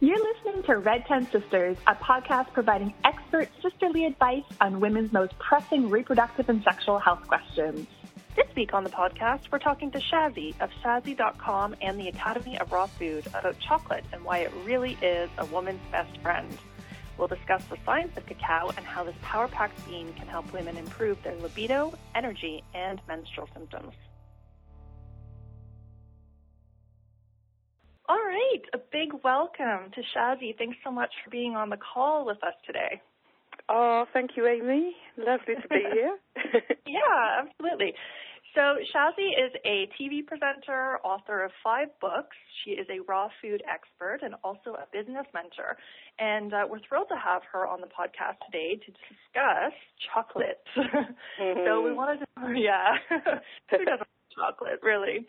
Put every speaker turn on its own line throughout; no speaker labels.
You're listening to Red Tent Sisters, a podcast providing expert sisterly advice on women's most pressing reproductive and sexual health questions.
This week on the podcast, we're talking to Shazzie of Shazzie.com and the Academy of Raw Food about chocolate and why it really is a woman's best friend. We'll discuss the science of cacao and how this power packed bean can help women improve their libido, energy, and menstrual symptoms. All right, a big welcome to Shazzie. Thanks so much for being on the call with us today.
Oh, thank you, Amy. Lovely to be here.
yeah, absolutely. So, Shazzie is a TV presenter, author of five books. She is a raw food expert and also a business mentor. And uh, we're thrilled to have her on the podcast today to discuss chocolate. Mm-hmm. so, we wanted to, yeah, who doesn't chocolate, really?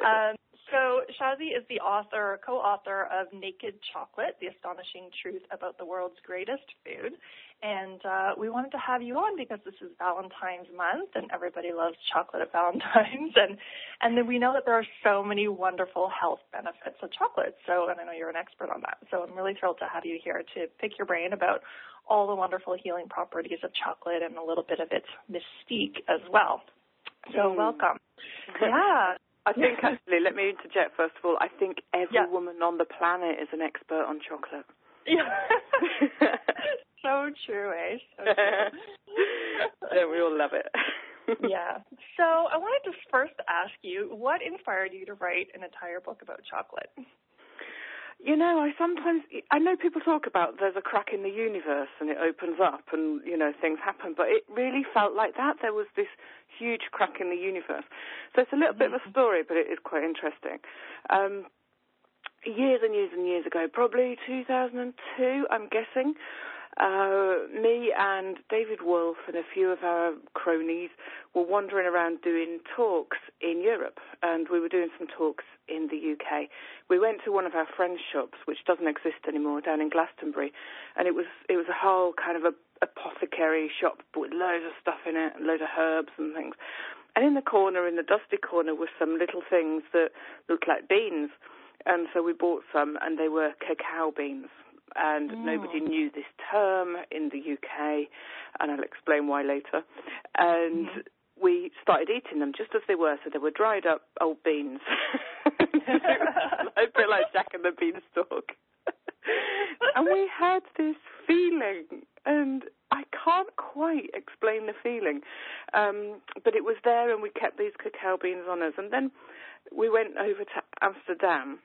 Um, so Shazzie is the author, co-author of Naked Chocolate, The Astonishing Truth About the World's Greatest Food. And uh, we wanted to have you on because this is Valentine's month and everybody loves chocolate at Valentine's. And, and then we know that there are so many wonderful health benefits of chocolate. So, and I know you're an expert on that. So I'm really thrilled to have you here to pick your brain about all the wonderful healing properties of chocolate and a little bit of its mystique as well. So mm. welcome. Yeah.
I think actually, let me interject first of all. I think every yeah. woman on the planet is an expert on chocolate.
Yeah. so true, eh? So true.
Don't we all love it?
yeah. So I wanted to first ask you, what inspired you to write an entire book about chocolate?
You know, I sometimes I know people talk about there's a crack in the universe and it opens up and you know things happen, but it really felt like that. There was this huge crack in the universe. So it's a little bit of a mm-hmm. story, but it is quite interesting. Um, years and years and years ago, probably 2002, I'm guessing. Uh, me and David Wolfe and a few of our cronies were wandering around doing talks in Europe, and we were doing some talks in the UK. We went to one of our friends' shops, which doesn't exist anymore, down in Glastonbury, and it was it was a whole kind of a apothecary shop with loads of stuff in it, and loads of herbs and things. And in the corner, in the dusty corner, were some little things that looked like beans. And so we bought some, and they were cacao beans and mm. nobody knew this term in the UK, and I'll explain why later. And mm. we started eating them just as they were, so they were dried up old beans. a bit like Jack and the Beanstalk. and we had this feeling, and I can't quite explain the feeling, um, but it was there, and we kept these cacao beans on us. And then we went over to Amsterdam.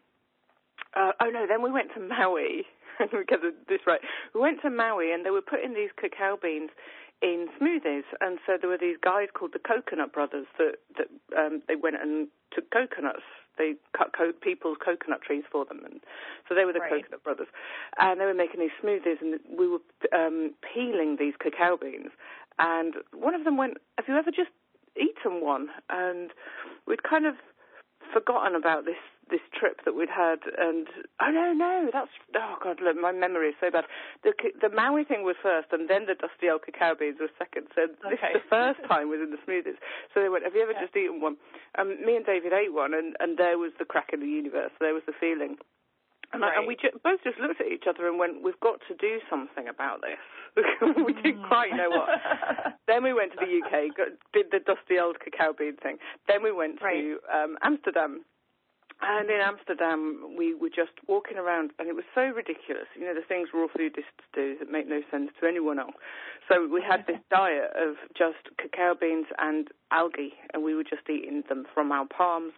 Uh, oh no, then we went to Maui we get this right. We went to Maui and they were putting these cacao beans in smoothies, and so there were these guys called the Coconut Brothers that that um, they went and took coconuts. They cut co- people's coconut trees for them, and so they were the right. Coconut Brothers, and they were making these smoothies, and we were um, peeling these cacao beans, and one of them went, "Have you ever just eaten one?" And we'd kind of forgotten about this this trip that we'd had, and oh no, no, that's oh god, look, my memory is so bad. The the Maui thing was first, and then the dusty old cacao beans was second. So okay. this the first time was in the smoothies. So they went, "Have you ever yeah. just eaten one?" Um, me and David ate one, and and there was the crack in the universe. There was the feeling. And, right. I, and we ju- both just looked at each other and went, "We've got to do something about this." we didn't mm. quite know what. then we went to the UK, got, did the dusty old cacao bean thing. Then we went right. to um, Amsterdam, and in Amsterdam, we were just walking around, and it was so ridiculous. You know, the things raw foodists do that make no sense to anyone else. So we had this diet of just cacao beans and algae, and we were just eating them from our palms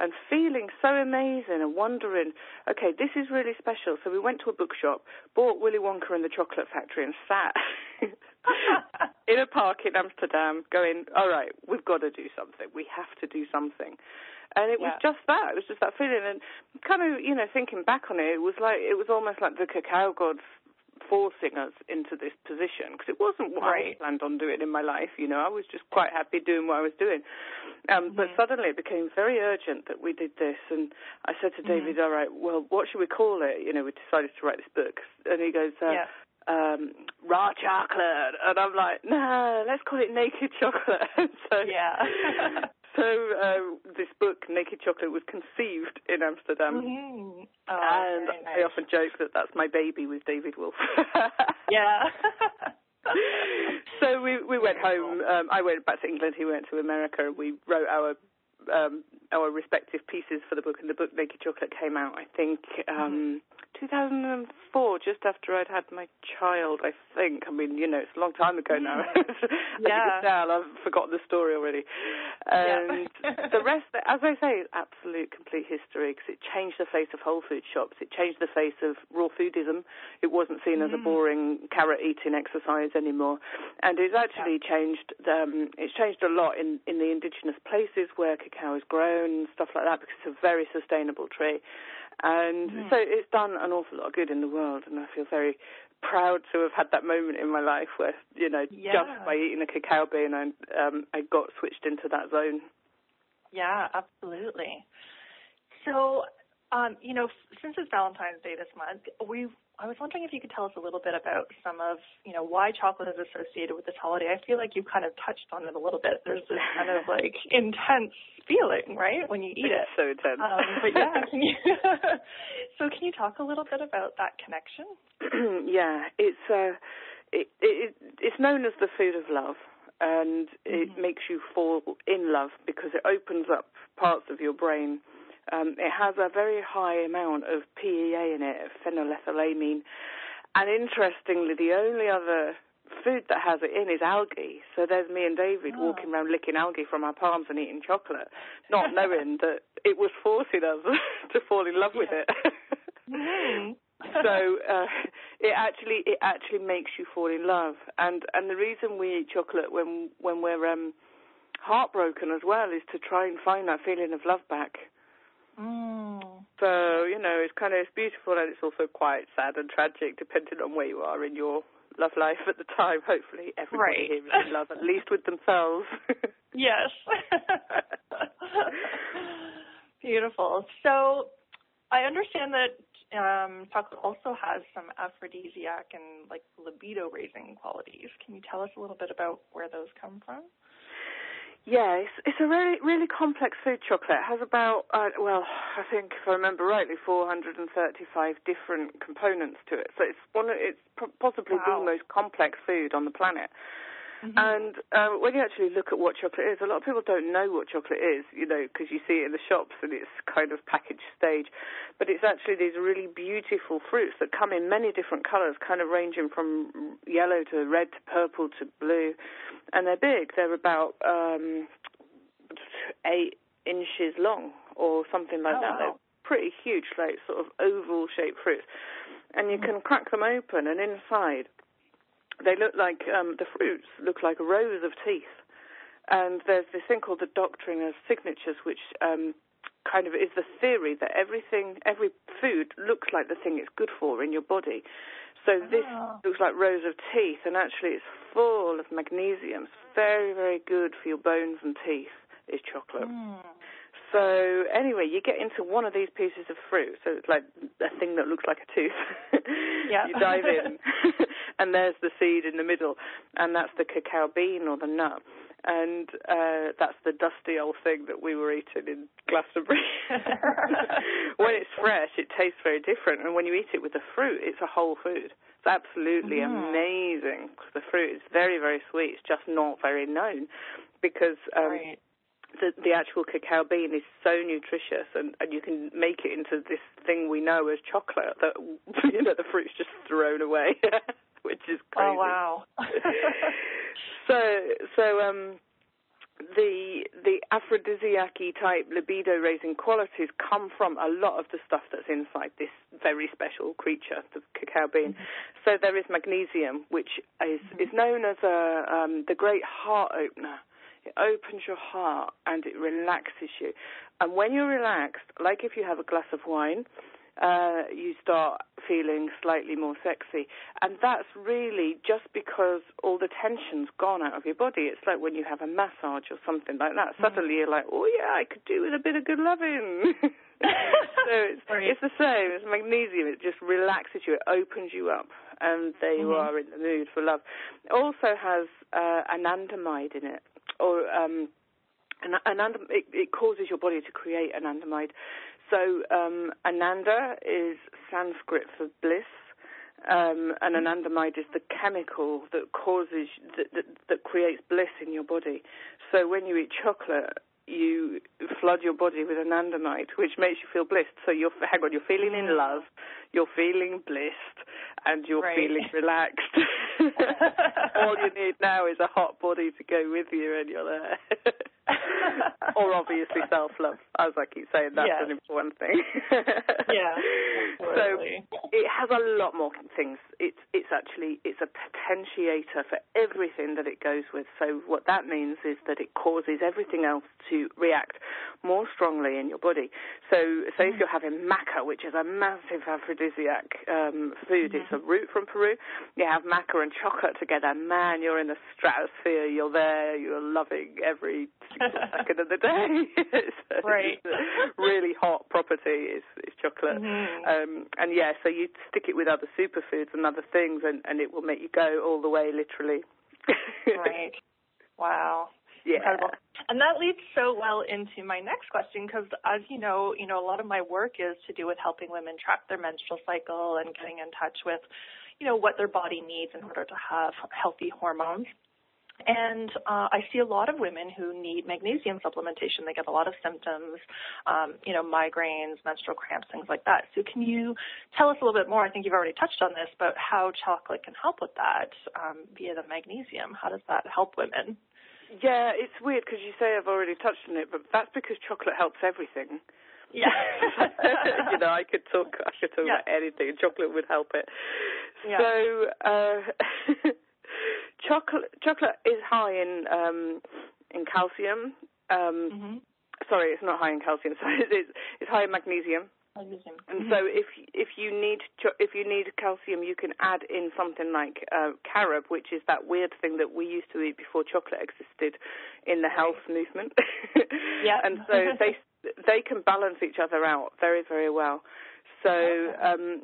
and feeling so amazing and wondering, okay, this is really special. So we went to a bookshop, bought Willy Wonka and the Chocolate Factory, and sat in a park in Amsterdam going, all right, we've got to do something. We have to do something. And it was just that. It was just that feeling. And kind of, you know, thinking back on it, it was like, it was almost like the cacao gods forcing us into this position because it wasn't what right. I planned on doing in my life. You know, I was just quite happy doing what I was doing. Um, mm-hmm. But suddenly it became very urgent that we did this. And I said to mm-hmm. David, mm-hmm. all right, well, what should we call it? You know, we decided to write this book. And he goes, uh, yeah um, raw chocolate, and I'm like, no, let's call it naked chocolate.
so, yeah.
so uh, this book, Naked Chocolate, was conceived in Amsterdam,
mm-hmm. oh,
and
nice.
I often joke that that's my baby with David Wolfe.
yeah.
so we we went home. Um, I went back to England. He went to America. We wrote our um, our respective pieces for the book, and the book Naked Chocolate came out, I think, um, mm-hmm. 2004, just after I'd had my child, I think. I mean, you know, it's a long time ago now.
Mm. yeah.
As you can tell, I've forgotten the story already. And
yeah.
the rest, as I say, is absolute complete history because it changed the face of whole food shops. It changed the face of raw foodism. It wasn't seen
mm.
as a boring carrot eating exercise anymore. And it's actually
yeah.
changed, um, it's changed a lot in, in the indigenous places where cacao is grown and stuff like that because it's a very sustainable tree. And
mm.
so it's done an awful lot of good in the world, and I feel very proud to have had that moment in my life where, you know,
yeah.
just by eating a cacao bean, I, um, I got switched into that zone.
Yeah, absolutely. So, um, you know, since it's Valentine's Day this month, we I was wondering if you could tell us a little bit about some of, you know, why chocolate is associated with this holiday. I feel like you kind of touched on it a little bit. There's this kind of like intense feeling, right, when you eat
it's
it.
so intense.
Um, but yeah, can you, so can you talk a little bit about that connection?
yeah, it's uh, it, it it's known as the food of love, and it
Mm-hmm.
makes you fall in love because it opens up parts of your brain. Um, it has a very high amount of PEA in it, phenylethylamine, and interestingly, the only other food that has it in is algae. So there's me and David
Oh.
walking around licking algae from our palms and eating chocolate, not knowing that it was forcing us to fall in love with it.
Mhm.
so uh, it actually it actually makes you fall in love, and and the reason we eat chocolate when when we're um, heartbroken as well is to try and find that feeling of love back.
Mm.
So you know it's kind of it's beautiful and it's also quite sad and tragic depending on where you are in your love life at the time. Hopefully everybody
Right.
here is in love at least with themselves.
Yes. Beautiful. So I understand that um, chocolate also has some aphrodisiac and like libido raising qualities. Can you tell us a little bit about where those come from?
Yeah, it's, it's a really really complex food. Chocolate it has about uh, well, I think if I remember rightly, 435 different components to it. So it's one. Of, it's possibly
Wow.
the most complex food on the planet.
Mm-hmm.
And uh, when you actually look at what chocolate is, a lot of people don't know what chocolate is, you know, because you see it in the shops and it's kind of packaged stage. But it's actually these really beautiful fruits that come in many different colours, kind of ranging from yellow to red to purple to blue. And they're big. They're about um, eight inches long or something like
Oh,
that.
wow.
They're pretty huge, like sort of oval shaped fruits. And you can crack them open, and inside they look like um, the fruits look like rows of teeth. And there's this thing called the doctrine of signatures, which um, kind of is the theory that everything, every food looks like the thing it's good for in your body. So this
Oh.
looks like rows of teeth, and actually it's full of magnesium. It's very, very good for your bones and teeth. Is chocolate.
Mm.
So anyway, you get into one of these pieces of fruit. So it's like a thing that looks like a tooth.
Yeah.
you dive in, and there's the seed in the middle, and that's the cacao bean or the nut, and uh, that's the dusty old thing that we were eating in Glastonbury. when it's fresh, it tastes very different, and when you eat it with the fruit, it's a whole food. It's absolutely
Mhm.
amazing. The fruit is very, very sweet. It's just not very known because um,
right.
the, the actual cacao bean is so nutritious and, and you can make it into this thing we know as chocolate that, you know, the fruit's just thrown away, is crazy.
Oh wow.
so, so, um, the the aphrodisiac type libido raising qualities come from a lot of the stuff that's inside this very special creature, the cacao bean. So there is magnesium, which is is known as a um, the great heart opener. It opens your heart and it relaxes you. And when you're relaxed, like if you have a glass of wine, uh, you start feeling slightly more sexy. And that's really just because all the tension's gone out of your body. It's like when you have a massage or something like that. Suddenly you're like, oh yeah, I could do with a bit of good loving. so it's, it's the same. It's magnesium. It just relaxes you. It opens you up. And there you
Mhm.
are in the mood for love. It also has uh, anandamide in it. Or um, an, anandam- it, it causes your body to create anandamide. So um, ananda is Sanskrit for bliss. Um, and anandamide is the chemical that causes that, that, that creates bliss in your body. So when you eat chocolate, you flood your body with anandamide, which makes you feel blissed. So you're hang on, you're feeling in mm. love, you're feeling blissed, and you're
right.
feeling relaxed. All you need now is a hot body to go with you, and you're there. or obviously self love, as I keep saying, that's
yes.
an important thing.
yeah.
Absolutely. So it has a lot more things. It's it's actually it's a potentiator for everything that it goes with. So what that means is that it causes everything else to react more strongly in your body. So say mm. if you're having maca, which is a massive aphrodisiac um, food, mm-hmm. it's a root from Peru. You have maca and chocolate together. Man, you're in the stratosphere. You're there. You're loving every second of the day.
so right.
really hot property is, is chocolate.
Mm-hmm.
Um, and yeah, so you stick it with other superfoods and other things, and, and it will make you go all the way, literally.
right. Wow.
Yeah.
Incredible. And that leads so well into my next question because, as you know, you know a lot of my work is to do with helping women track their menstrual cycle and getting in touch with, you know, what their body needs in order to have healthy hormones. And uh, I see a lot of women who need magnesium supplementation. They get a lot of symptoms, um, you know, migraines, menstrual cramps, things like that. So can you tell us a little bit more? I think you've already touched on this, but how chocolate can help with that um, via the magnesium. How does that help women?
Yeah, it's weird because you say I've already touched on it, but that's because chocolate helps everything.
Yeah.
you know, I could talk. I could talk
yeah.
about anything. Chocolate would help it.
Yeah.
So. Uh, chocolate chocolate is high in um, in calcium. Um,
mm-hmm.
Sorry, it's not high in calcium. Sorry, it's, it's high in magnesium.
Magnesium.
And
mm-hmm.
so if if you need if you need calcium, you can add in something like uh, carob, which is that weird thing that we used to eat before chocolate existed in the health movement.
yeah.
and so they they can balance each other out very very well. So um,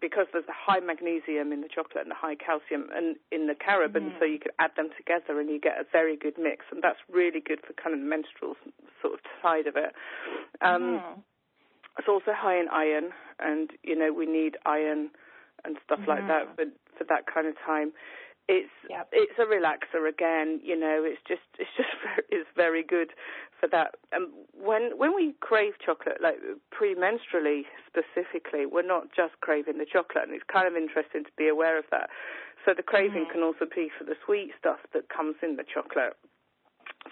because there's a high magnesium in the chocolate and a high calcium and in the carob, mm. and so you can add them together and you get a very good mix, and that's really good for kind of the menstrual sort of side of it. Um,
mm.
It's also high in iron, and you know we need iron and stuff mm. like that for for that kind of time. It's
yep.
it's a relaxer again, you know. It's just it's just very, it's very good for that. And when when we crave chocolate, like premenstrually specifically, we're not just craving the chocolate, and it's kind of interesting to be aware of that. So the craving
mm-hmm.
can also be for the sweet stuff that comes in the chocolate.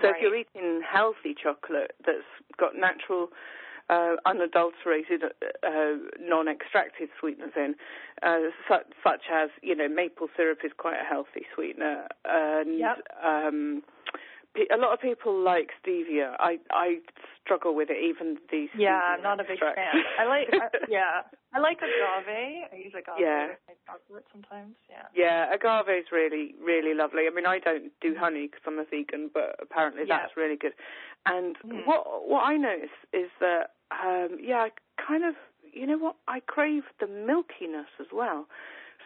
So
right.
if you're eating healthy chocolate that's got natural uh, unadulterated, uh, non-extracted sweeteners in, uh, such, such, as you know maple syrup is quite a healthy sweetener, and
yep.
um, a lot of people like stevia. I I struggle with it, even these.
Yeah, I'm not a big fan. I like I, yeah, I like agave. I use agave
yeah.
chocolate sometimes. Yeah.
Yeah, agave is really really lovely. I mean, I don't do honey because I'm a vegan, but apparently
yeah.
that's really good. And
mm.
what what I notice is that um yeah, I kind of you know what I crave the milkiness as well.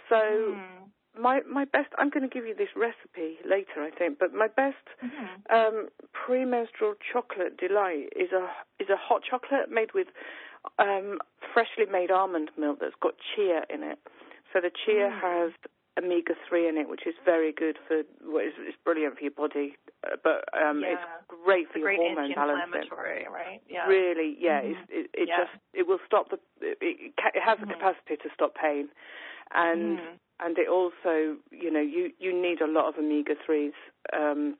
So.
Mm
my my best. I'm going to give you this recipe later, I think. But my best
mm-hmm.
um, premenstrual chocolate delight is a is a hot chocolate made with um, freshly made almond milk that's got chia in it. So the chia
mm.
has omega three in it, which is very good for. Well, it's, it's brilliant for your body, uh, but um,
yeah.
it's great for
it's
your
great
hormone balancing.
right? Yeah.
Really, yeah.
Mm-hmm.
It, it
yeah.
just it will stop the. It, it has
mm-hmm.
the capacity to stop pain, and.
Mm-hmm
and it also, you know, you, you need a lot of omega threes, um,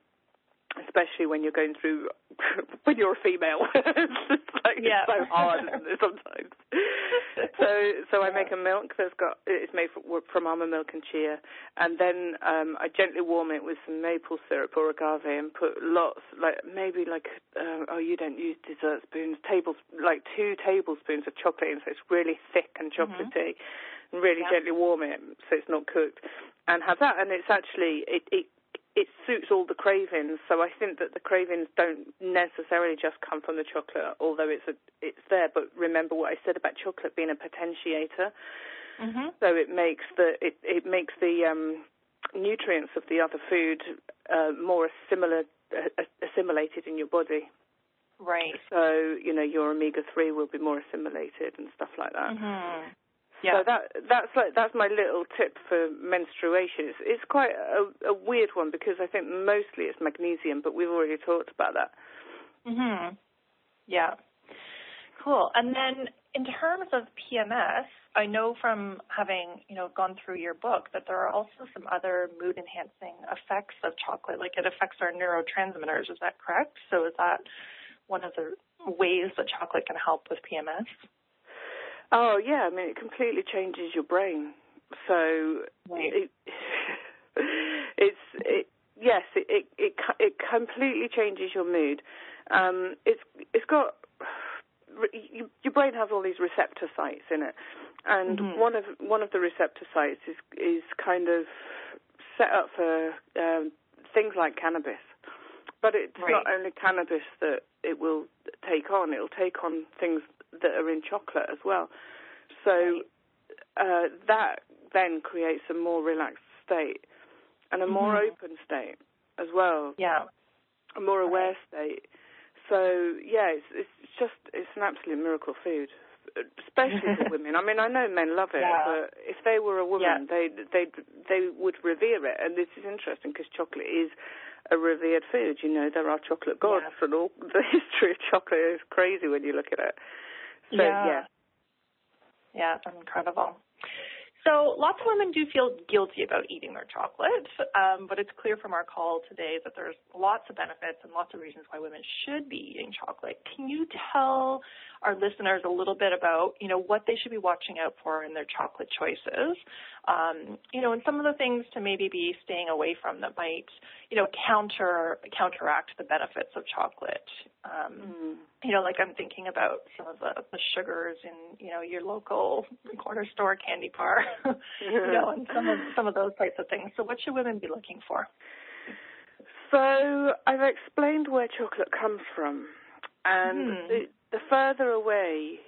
especially when you're going through when you're a female. it's like
yeah.
it's so hard sometimes. so so I make a milk that's got it's made from almond milk and chia, and then um, I gently warm it with some maple syrup or agave and put lots like maybe like uh, oh you don't use dessert spoons tables like two tablespoons of chocolate in so it's really thick and
mm-hmm.
chocolatey. Mm-hmm and really
yep.
gently warm it so it's not cooked, and have that. And it's actually it, it it suits all the cravings. So I think that the cravings don't necessarily just come from the chocolate, although it's a, it's there. But remember what I said about chocolate being a potentiator.
Mm-hmm.
So it makes the it it makes the um, nutrients of the other food uh, more similar uh, assimilated in your body.
Right.
So you know your omega three will be more assimilated and stuff like that.
Mm-hmm. Yeah.
So that that's like that's my little tip for menstruation. It's, it's quite a, a weird one because I think mostly it's magnesium, but we've already talked about that.
Mhm. Yeah. Cool. And then in terms of PMS, I know from having, you know, gone through your book that there are also some other mood enhancing effects of chocolate, like it affects our neurotransmitters. Is that correct? So is that one of the ways that chocolate can help with PMS?
Oh yeah, I mean it completely changes your brain. So
right.
it, it's it yes, it, it it it completely changes your mood. Um, it's it's got your brain has all these receptor sites in it, and
mm-hmm.
one of one of the receptor sites is is kind of set up for um, things like cannabis. But it's
right.
not only cannabis that it will take on; it'll take on things that are in chocolate as well. So uh, that then creates a more relaxed state and a more
mm-hmm.
open state as well.
Yeah,
a more aware state. So yeah, it's, it's just it's an absolute miracle food, especially for women. I mean, I know men love it,
yeah.
but if they were a woman,
yeah.
they they they would revere it. And this is interesting because chocolate is a revered food. You know, there are chocolate gods,
yeah.
and all the history of chocolate is crazy when you look at it. So
yeah,
yeah,
yeah that's incredible. So lots of women do feel guilty about eating their chocolate, um, but it's clear from our call today that there's lots of benefits and lots of reasons why women should be eating chocolate. Can you tell our listeners a little bit about, you know, what they should be watching out for in their chocolate choices? Um, you know, and some of the things to maybe be staying away from that might, you know, counter counteract the benefits of chocolate. Um,
mm.
You know, like I'm thinking about some of the, the sugars in, you know, your local corner store candy bar, you know, and some of some of those types of things. So, what should women be looking for?
So I've explained where chocolate comes from, and
mm.
The, the further away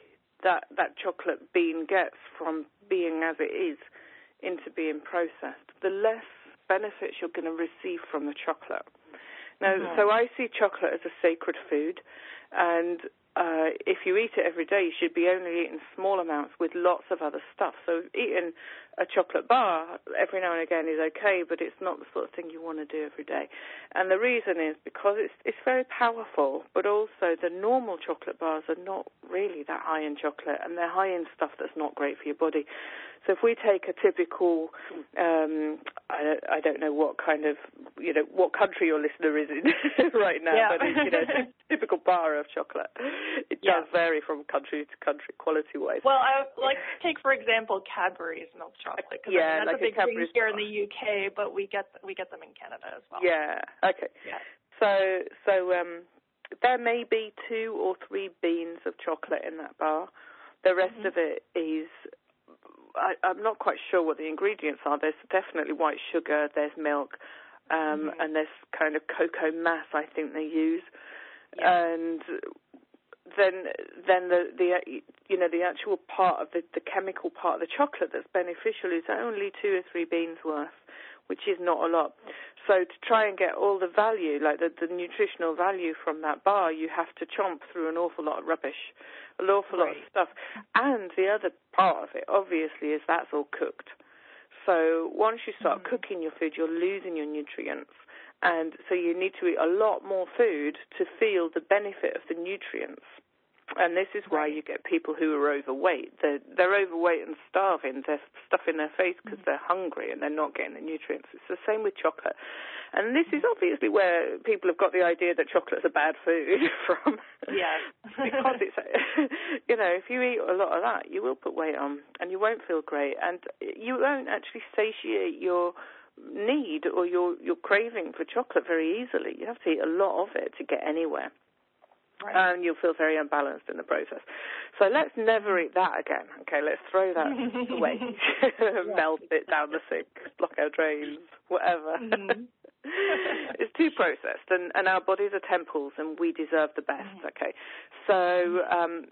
that that chocolate bean gets from being as it is into being processed, the less benefits you're going to receive from the chocolate. Now,
mm-hmm.
so I see chocolate as a sacred food, and uh, if you eat it every day, you should be only eating small amounts with lots of other stuff. So eating a chocolate bar every now and again is okay, but it's not the sort of thing you want to do every day. And the reason is because it's it's very powerful, but also the normal chocolate bars are not really that high in chocolate, and they're high in stuff that's not great for your body. So if we take a typical, um, I, I don't know what kind of, you know, what country your listener is in right now,
yeah.
but it's, you know, typical bar of chocolate. It
yeah.
does vary from country to country, quality-wise.
Well, I like take for example Cadbury's milk chocolate.
Yeah,
I mean, that's
like
a big
a
thing here in the UK, but we get we get them in Canada as well.
Yeah. Okay.
Yeah.
So so um, there may be two or three beans of chocolate in that bar. The rest
mm-hmm.
of it is I, I'm not quite sure what the ingredients are. There's definitely white sugar, there's milk, um,
mm-hmm.
and there's kind of cocoa mass. I think they use,
yeah.
and then then the the you know the actual part of the the chemical part of the chocolate that's beneficial is only two or three beans worth, which is not a lot. So to try and get all the value, like the, the nutritional value from that bar, you have to chomp through an awful lot of rubbish, an awful
right.
lot of stuff. And the other part of it, obviously, is that's all cooked. So once you start
mm-hmm.
cooking your food, you're losing your nutrients. And so you need to eat a lot more food to feel the benefit of the nutrients. And this is why
right.
you get people who are overweight. They're, they're overweight and starving. They're stuffing their face because
mm-hmm.
they're hungry and they're not getting the nutrients. It's the same with chocolate. And this is obviously where people have got the idea that chocolate's a bad food from.
Yeah.
because it's, you know, if you eat a lot of that, you will put weight on and you won't feel great. And you won't actually satiate your need or your, your craving for chocolate very easily. You have to eat a lot of it to get anywhere.
Right.
And you'll feel very unbalanced in the process. So let's never eat that again. Okay, let's throw that away, melt it down the sink, block our drains, whatever.
Mm-hmm.
it's too processed, and, and our bodies are temples, and we deserve the best.
Mm-hmm.
Okay, so um,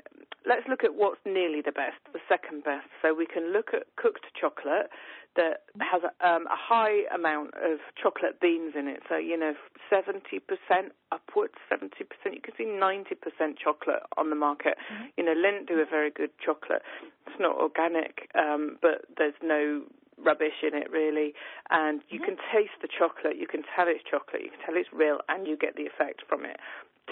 let's look at what's nearly the best, the second best. So we can look at cooked chocolate that has a, um, a high amount of chocolate beans in it. So, you know, 70% upwards, 70%. You can see 90% chocolate on the market. Mm-hmm. You know, Lindt do a very good chocolate. It's not organic, um, but there's no rubbish in it really and you mm-hmm. can taste the chocolate you can tell it's chocolate you can tell it's real and you get the effect from it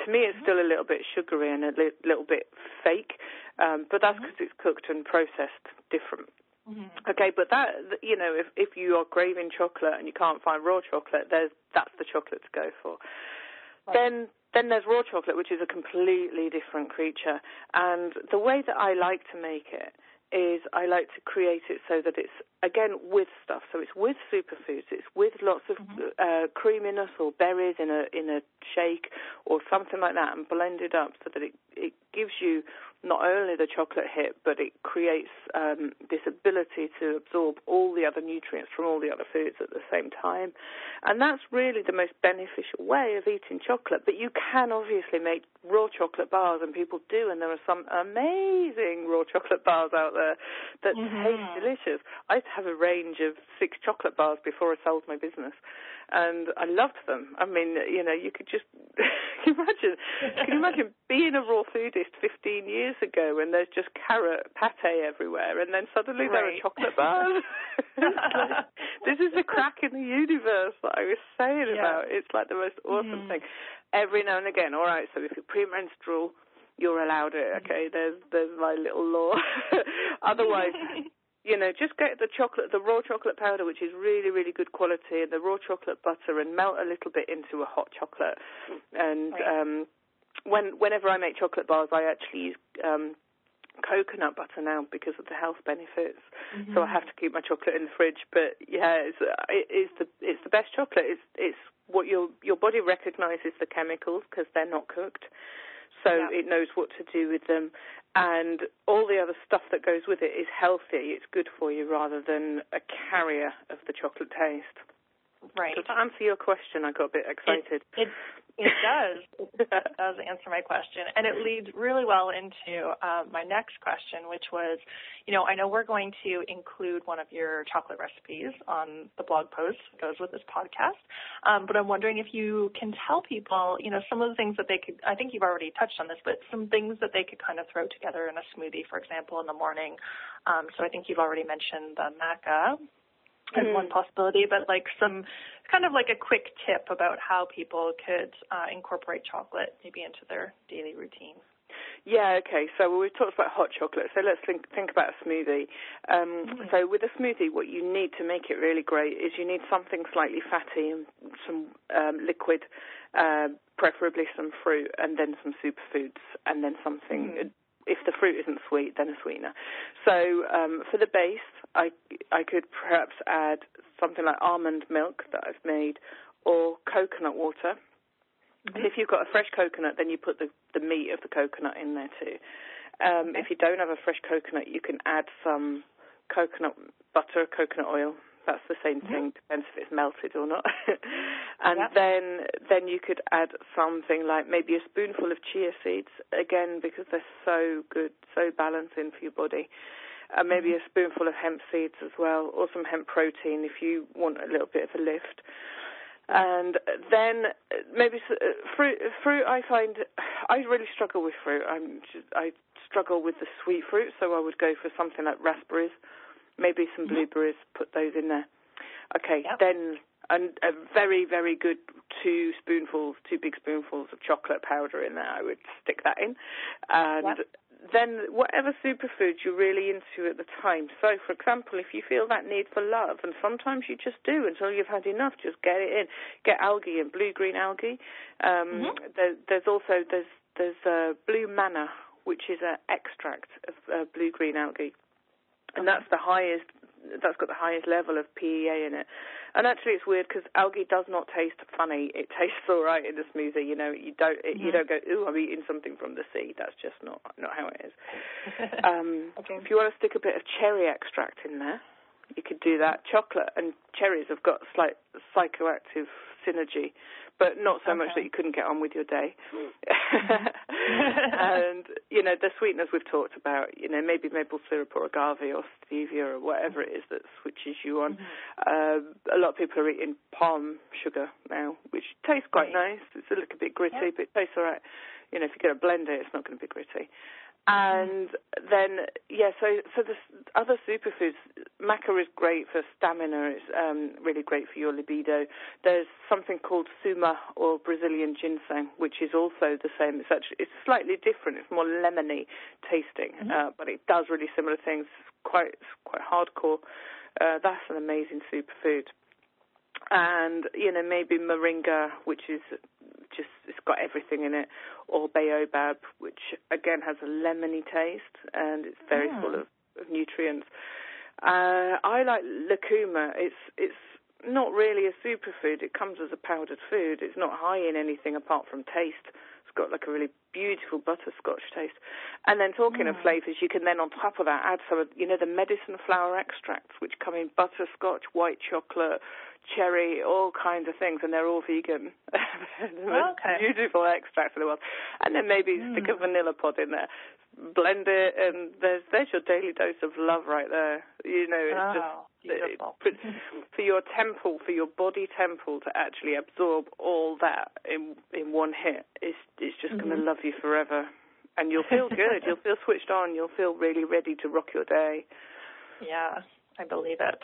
to me it's mm-hmm. still a little bit sugary and a li- little bit fake um, but that's because mm-hmm. it's cooked and processed different Mm-hmm. Okay, but that you know, if if you are craving chocolate and you can't find raw chocolate, there's that's the chocolate to go for. Right. Then then there's raw chocolate, which is a completely different creature. And the way that I like to make it is I like to create it so that it's again with stuff. So it's with superfoods. It's with lots of mm-hmm. uh, creaminess or berries in a in a shake or something like that, and blend it up so that it it gives you not only the chocolate hit, but it creates um, this ability to absorb all the other nutrients from all the other foods at the same time. And that's really the most beneficial way of eating chocolate. But you can obviously make raw chocolate bars, and people do, and there are some amazing raw chocolate bars out there that mm-hmm. taste delicious. I used to have a range of six chocolate bars before I sold my business and I loved them. I mean, you know, you could just imagine. Can you imagine being a raw foodist 15 years ago, and there's just carrot pate everywhere, and then suddenly right. there are chocolate bars. like, this is the crack in the universe that I was saying yeah. about. It's like the most awesome mm. thing. Every now and again, all right. So if you're premenstrual, you're allowed it. Okay, there's there's my little law. Otherwise, you know, just get the chocolate, the raw chocolate powder, which is really, really good quality, and the raw chocolate butter, and melt a little bit into a hot chocolate. And right. um, when whenever I make chocolate bars, I actually use um, coconut butter now because of the health benefits. Mm-hmm. So I have to keep my chocolate in the fridge. But yeah, it's it is the it's the best chocolate. It's it's what your your body recognizes the chemicals because they're not cooked so yeah. it knows what to do with them. And all the other stuff that goes with it is healthy. It's good for you rather than a carrier of the chocolate taste.
Right.
So to answer your question, I got a bit excited.
It, it, it does. it does answer my question. And it leads really well into uh, my next question, which was, you know, I know we're going to include one of your chocolate recipes on the blog post that goes with this podcast. Um, but I'm wondering if you can tell people, you know, some of the things that they could, I think you've already touched on this, but some things that they could kind of throw together in a smoothie, for example, in the morning. Um, so I think you've already mentioned the maca as mm. one possibility, but like some kind of like a quick tip about how people could uh, incorporate chocolate maybe into their daily routine.
Yeah, okay. So we've talked about hot chocolate. So let's think, think about a smoothie. Um, mm-hmm. So with a smoothie, what you need to make it really great is you need something slightly fatty and some um, liquid, uh, preferably some fruit, and then some superfoods, and then something. Mm-hmm. If the fruit isn't sweet, then a sweetener. So um, for the base, I I could perhaps add something like almond milk that I've made, or coconut water. Mm-hmm. If you've got a fresh coconut, then you put the the meat of the coconut in there too. Um, okay. If you don't have a fresh coconut, you can add some coconut butter, coconut oil. That's the same thing. Depends if it's melted or not. and yep. then then you could add something like maybe a spoonful of chia seeds again because they're so good, so balancing for your body and uh, maybe mm-hmm. a spoonful of hemp seeds as well, or some hemp protein if you want a little bit of a lift. And then maybe uh, fruit. Fruit, I find I really struggle with fruit. I'm just, I struggle with the sweet fruit, so I would go for something like raspberries, maybe some blueberries. Put those in there. Okay, yep. then and a very very good two spoonfuls, two big spoonfuls of chocolate powder in there. I would stick that in, and yep then whatever superfood you're really into at the time. So, for example, if you feel that need for love, and sometimes you just do until you've had enough, just get it in. Get algae and blue green algae. Um, mm-hmm. there, there's also there's there's uh, blue manna, which is an extract of uh, blue green algae, and that's the highest. That's got the highest level of PEA in it. And actually, it's weird because algae does not taste funny. It tastes all right in the smoothie. You know, you don't it, mm-hmm. you don't go, ooh, I'm eating something from the sea. That's just not not how it is. um, okay. If you want to stick a bit of cherry extract in there, you could do that. Chocolate and cherries have got slight psychoactive synergy but not so
okay.
much that you couldn't get on with your day. and you know the sweeteners we've talked about, you know maybe maple syrup or agave or stevia or whatever it is that switches you on. Mm-hmm. Uh, a lot of people are eating palm sugar now, which tastes quite right. nice. It's a little bit gritty, but it tastes all right. You know, if you're going to blend it, it's not going to be gritty. And then, yeah, so so the other superfoods, maca is great for stamina. It's um, really great for your libido. There's something called suma or Brazilian ginseng, which is also the same. It's actually it's slightly different. It's more lemony tasting, mm-hmm. uh, but it does really similar things. Quite quite hardcore. Uh, that's an amazing superfood. And you know maybe moringa, which is just it's got everything in it, or baobab, which again has a lemony taste and it's very mm. full of, of nutrients. Uh, I like lucuma. It's it's not really a superfood. It comes as a powdered food. It's not high in anything apart from taste. It's got like a really beautiful butterscotch taste. And then talking mm. of flavours, you can then on top of that add some of you know the medicine flower extracts, which come in butterscotch, white chocolate, cherry, all kinds of things, and they're all vegan. the most okay. beautiful extract in the world. And then maybe mm. stick a vanilla pod in there, blend it, and there's there's your daily dose of love right there. You know, it's oh, just
beautiful.
It, for your temple, for your body temple to actually absorb all that in in one hit, it's it's just mm-hmm. going to love you forever. And you'll feel good. you'll feel switched on. You'll feel really ready to rock your day.
Yeah, I believe it.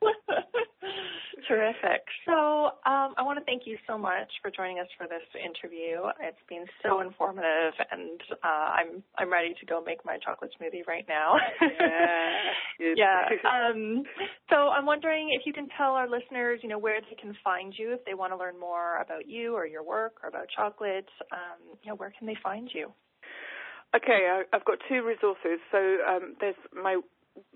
Terrific. So um, I want to thank you so much for joining us for this interview. It's been so informative, and uh, I'm I'm ready to go make my chocolate smoothie right now.
yeah.
yeah. Um, so I'm wondering if you can tell our listeners, you know, where they can find you if they want to learn more about you or your work or about chocolate. Um, you know, where can they find you?
Okay, I've got two resources. So um, there's my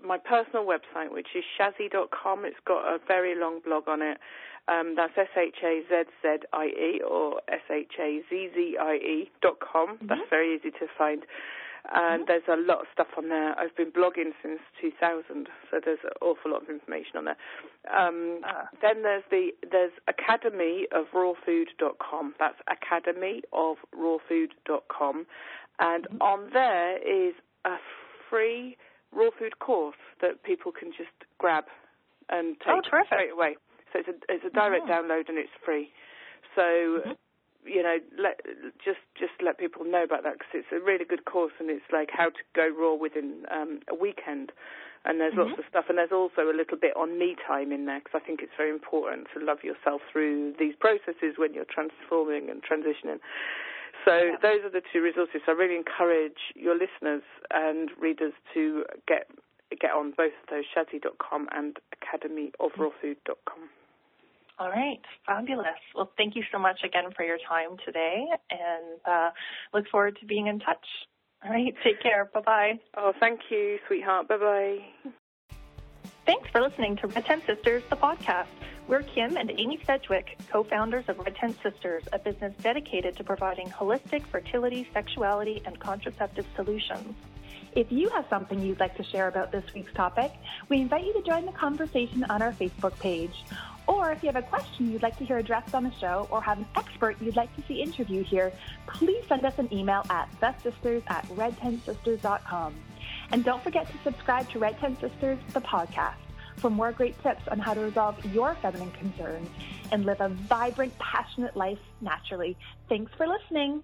my personal website, which is shazzie.com. It's got a very long blog on it. Um, that's S-H-A-Z-Z-I-E or S-H-A-Z-Z-I-E dot com. Mm-hmm. That's very easy to find. And mm-hmm. there's a lot of stuff on there. I've been blogging since 2000, so there's an awful lot of information on there. Um, ah. Then there's the there's Academy of Rawfood.com. That's Academy of Rawfood.com, and mm-hmm. on there is a free raw food course that people can just grab and take
oh,
straight away. So it's a it's a direct oh. download and it's free. So mm-hmm. you know, let just just let people know about that because it's a really good course and it's like how to go raw within um, a weekend. And there's mm-hmm. lots of stuff, and there's also a little bit on me time in there because I think it's very important to love yourself through these processes when you're transforming and transitioning. So yeah. those are the two resources. I really encourage your listeners and readers to get get on both of those, shazzie.com and academyofrawfood.com.
All right, fabulous. Well, thank you so much again for your time today, and uh, look forward to being in touch. All right, take care. Bye bye.
Oh, thank you, sweetheart. Bye bye.
Thanks for listening to Red Tent Sisters, the podcast. We're Kim and Amy Sedgwick, co founders of Red Tent Sisters, a business dedicated to providing holistic fertility, sexuality, and contraceptive solutions.
If you have something you'd like to share about this week's topic, we invite you to join the conversation on our Facebook page. Or if you have a question you'd like to hear addressed on the show or have an expert you'd like to see interviewed here, please send us an email at thesisters at redtentsisters.com. And don't forget to subscribe to Red Tent Sisters, the podcast for more great tips on how to resolve your feminine concerns and live a vibrant, passionate life naturally. Thanks for listening.